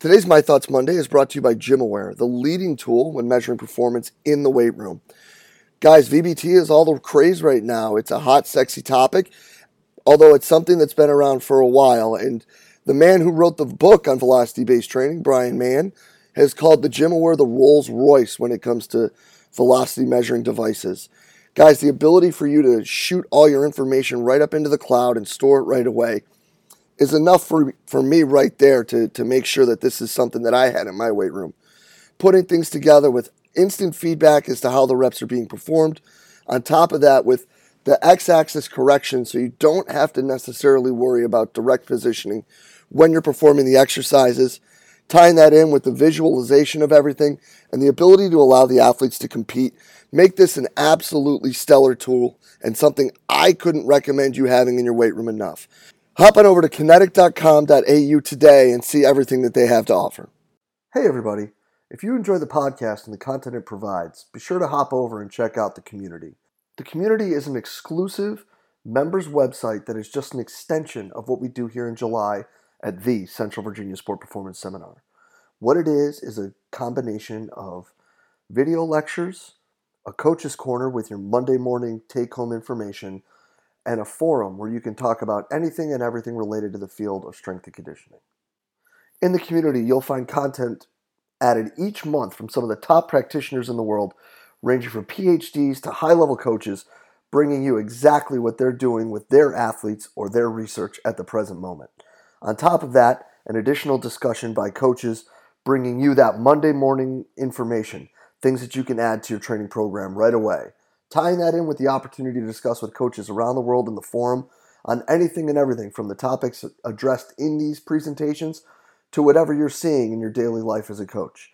Today's My Thoughts Monday is brought to you by GymAware, the leading tool when measuring performance in the weight room. Guys, VBT is all the craze right now. It's a hot, sexy topic, although it's something that's been around for a while. And the man who wrote the book on velocity based training, Bryan Mann, has called the GymAware the Rolls Royce when it comes to velocity measuring devices. Guys, the ability for you to shoot all your information right up into the cloud and store it right away is enough for, for me right there to, to make sure that this is something that I had in my weight room. Putting things together with instant feedback as to how the reps are being performed. On top of that, with the x axis correction, so you don't have to necessarily worry about direct positioning when you're performing the exercises. Tying that in with the visualization of everything and the ability to allow the athletes to compete make this an absolutely stellar tool and something I couldn't recommend you having in your weight room enough. Hop on over to kinetic.com.au today and see everything that they have to offer. Hey, everybody. If you enjoy the podcast and the content it provides, be sure to hop over and check out the community. The community is an exclusive members website that is just an extension of what we do here in July at the Central Virginia Sport Performance Seminar. What it is is a combination of video lectures, a coach's corner with your Monday morning take home information, and a forum where you can talk about anything and everything related to the field of strength and conditioning. In the community, you'll find content added each month from some of the top practitioners in the world, ranging from PhDs to high level coaches, bringing you exactly what they're doing with their athletes or their research at the present moment. On top of that, an additional discussion by coaches bringing you that Monday morning information, things that you can add to your training program right away tying that in with the opportunity to discuss with coaches around the world in the forum on anything and everything from the topics addressed in these presentations to whatever you're seeing in your daily life as a coach.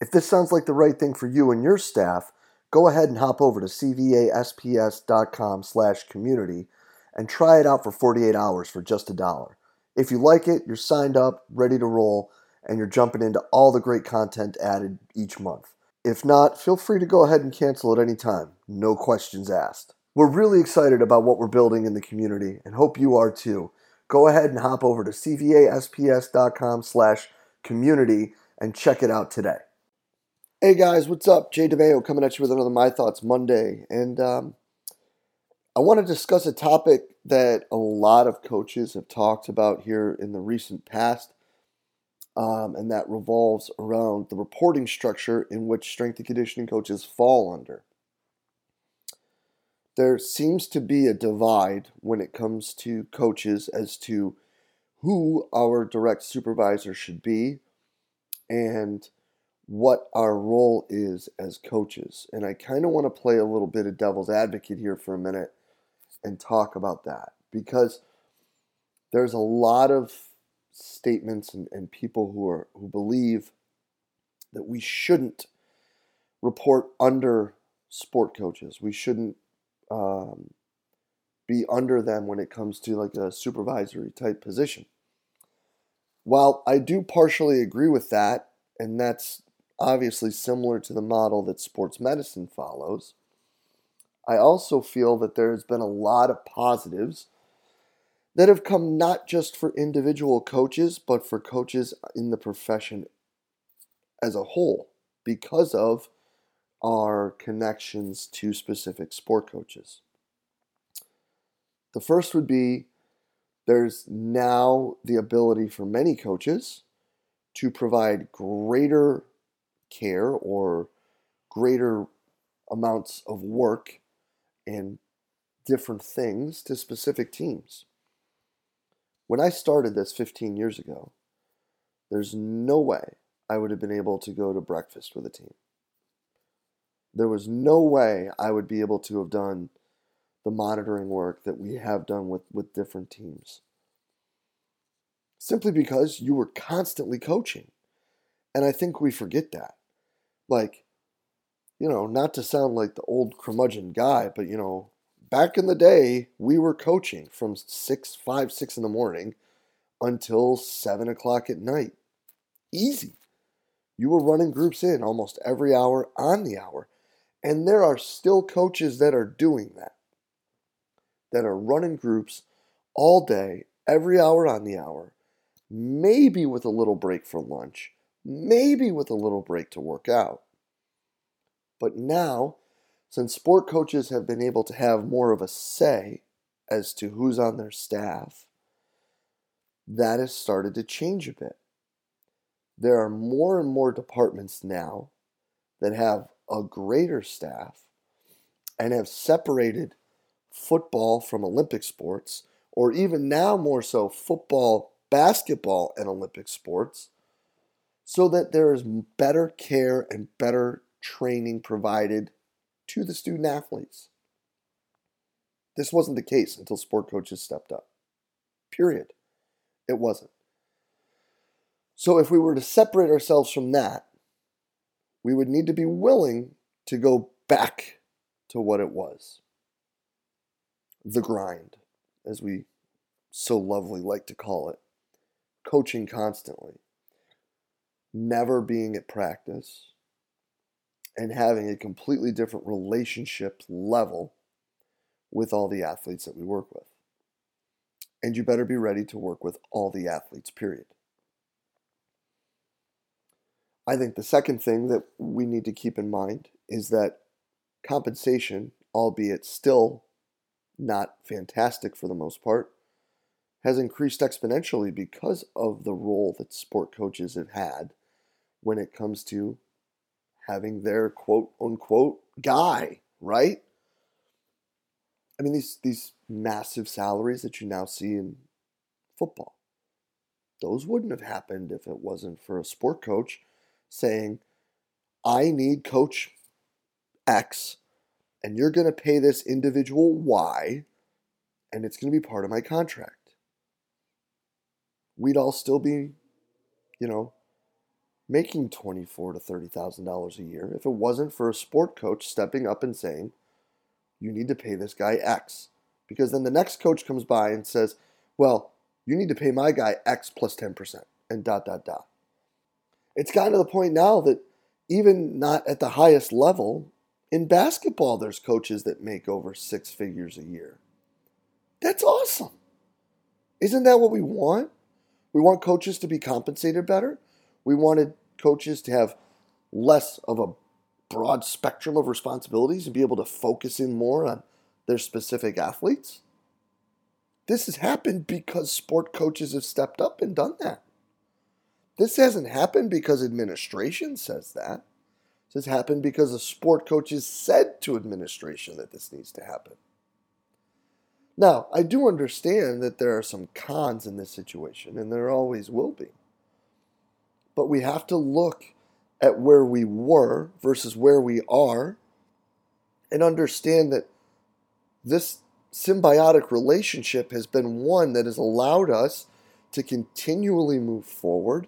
If this sounds like the right thing for you and your staff, go ahead and hop over to cvasps.com slash community and try it out for 48 hours for just a dollar. If you like it, you're signed up, ready to roll, and you're jumping into all the great content added each month. If not, feel free to go ahead and cancel at any time. No questions asked. We're really excited about what we're building in the community and hope you are too. Go ahead and hop over to cvasps.com slash community and check it out today. Hey guys, what's up? Jay DeMayo coming at you with another My Thoughts Monday. And um, I want to discuss a topic that a lot of coaches have talked about here in the recent past um, and that revolves around the reporting structure in which strength and conditioning coaches fall under. There seems to be a divide when it comes to coaches as to who our direct supervisor should be and what our role is as coaches. And I kind of want to play a little bit of devil's advocate here for a minute and talk about that because there's a lot of statements and, and people who are who believe that we shouldn't report under sport coaches. We shouldn't um, be under them when it comes to like a supervisory type position. While I do partially agree with that, and that's obviously similar to the model that sports medicine follows, I also feel that there's been a lot of positives that have come not just for individual coaches, but for coaches in the profession as a whole because of our connections to specific sport coaches. The first would be there's now the ability for many coaches to provide greater care or greater amounts of work and different things to specific teams. When I started this 15 years ago, there's no way I would have been able to go to breakfast with a team. There was no way I would be able to have done the monitoring work that we have done with, with different teams. Simply because you were constantly coaching. And I think we forget that. Like, you know, not to sound like the old curmudgeon guy, but, you know, back in the day, we were coaching from six, five, six in the morning until seven o'clock at night. Easy. You were running groups in almost every hour on the hour. And there are still coaches that are doing that, that are running groups all day, every hour on the hour, maybe with a little break for lunch, maybe with a little break to work out. But now, since sport coaches have been able to have more of a say as to who's on their staff, that has started to change a bit. There are more and more departments now that have a greater staff and have separated football from Olympic sports, or even now more so football, basketball, and Olympic sports, so that there is better care and better training provided to the student athletes. This wasn't the case until sport coaches stepped up. Period. It wasn't. So if we were to separate ourselves from that, we would need to be willing to go back to what it was the grind, as we so lovely like to call it, coaching constantly, never being at practice, and having a completely different relationship level with all the athletes that we work with. And you better be ready to work with all the athletes, period. I think the second thing that we need to keep in mind is that compensation, albeit still not fantastic for the most part, has increased exponentially because of the role that sport coaches have had when it comes to having their quote unquote guy, right? I mean these these massive salaries that you now see in football. Those wouldn't have happened if it wasn't for a sport coach saying, I need coach X, and you're going to pay this individual Y, and it's going to be part of my contract. We'd all still be, you know, making twenty-four to thirty thousand dollars a year if it wasn't for a sport coach stepping up and saying, "You need to pay this guy X," because then the next coach comes by and says, "Well, you need to pay my guy X plus ten percent," and dot dot dot it's gotten to the point now that even not at the highest level, in basketball, there's coaches that make over six figures a year. That's awesome. Isn't that what we want? We want coaches to be compensated better. We wanted coaches to have less of a broad spectrum of responsibilities and be able to focus in more on their specific athletes. This has happened because sport coaches have stepped up and done that. This hasn't happened because administration says that. This has happened because the sport coaches said to administration that this needs to happen. Now, I do understand that there are some cons in this situation, and there always will be. But we have to look at where we were versus where we are and understand that this symbiotic relationship has been one that has allowed us to continually move forward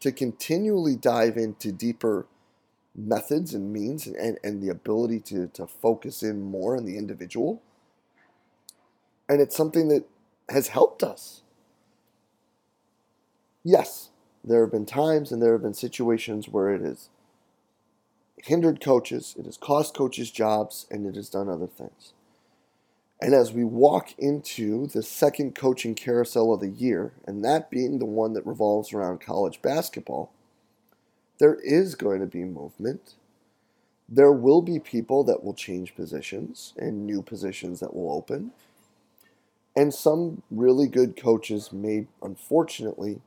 to continually dive into deeper methods and means and, and the ability to, to focus in more on the individual. And it's something that has helped us. Yes, there have been times and there have been situations where it has hindered coaches, it has cost coaches jobs, and it has done other things. And as we walk into the second coaching carousel of the year, and that being the one that revolves around college basketball, there is going to be movement. There will be people that will change positions and new positions that will open. And some really good coaches may, unfortunately,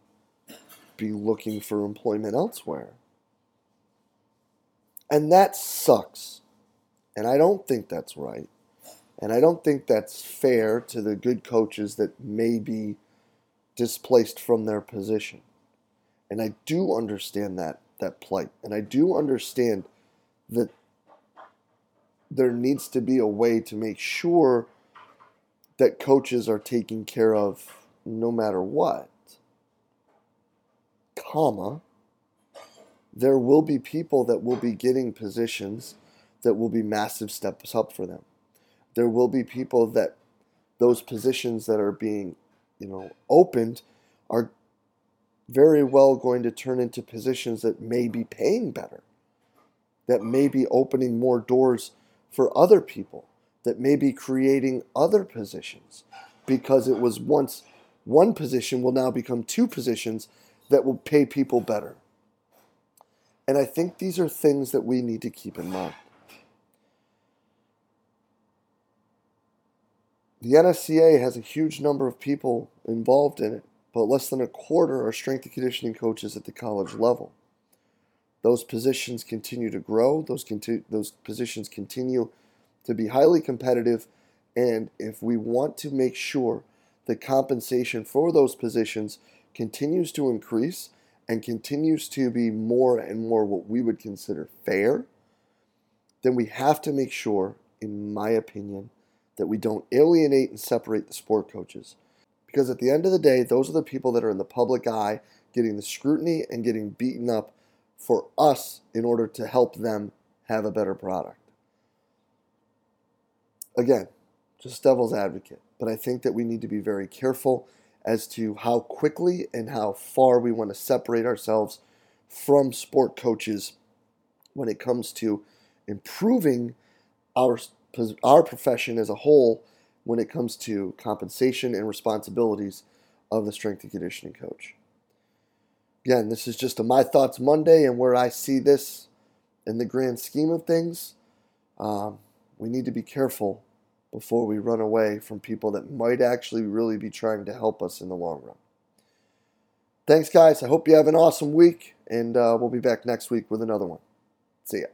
be looking for employment elsewhere. And that sucks. And I don't think that's right. And I don't think that's fair to the good coaches that may be displaced from their position. And I do understand that that plight. And I do understand that there needs to be a way to make sure that coaches are taken care of no matter what. Comma, there will be people that will be getting positions that will be massive steps up for them. There will be people that those positions that are being, you know, opened are very well going to turn into positions that may be paying better, that may be opening more doors for other people, that may be creating other positions. Because it was once one position will now become two positions that will pay people better. And I think these are things that we need to keep in mind. The NSCA has a huge number of people involved in it, but less than a quarter are strength and conditioning coaches at the college level. Those positions continue to grow, those, conti- those positions continue to be highly competitive, and if we want to make sure the compensation for those positions continues to increase and continues to be more and more what we would consider fair, then we have to make sure, in my opinion, that we don't alienate and separate the sport coaches. Because at the end of the day, those are the people that are in the public eye getting the scrutiny and getting beaten up for us in order to help them have a better product. Again, just devil's advocate, but I think that we need to be very careful as to how quickly and how far we want to separate ourselves from sport coaches when it comes to improving our our profession as a whole when it comes to compensation and responsibilities of the strength and conditioning coach. Again, this is just a My Thoughts Monday and where I see this in the grand scheme of things. Um, we need to be careful before we run away from people that might actually really be trying to help us in the long run. Thanks, guys. I hope you have an awesome week, and uh, we'll be back next week with another one. See ya.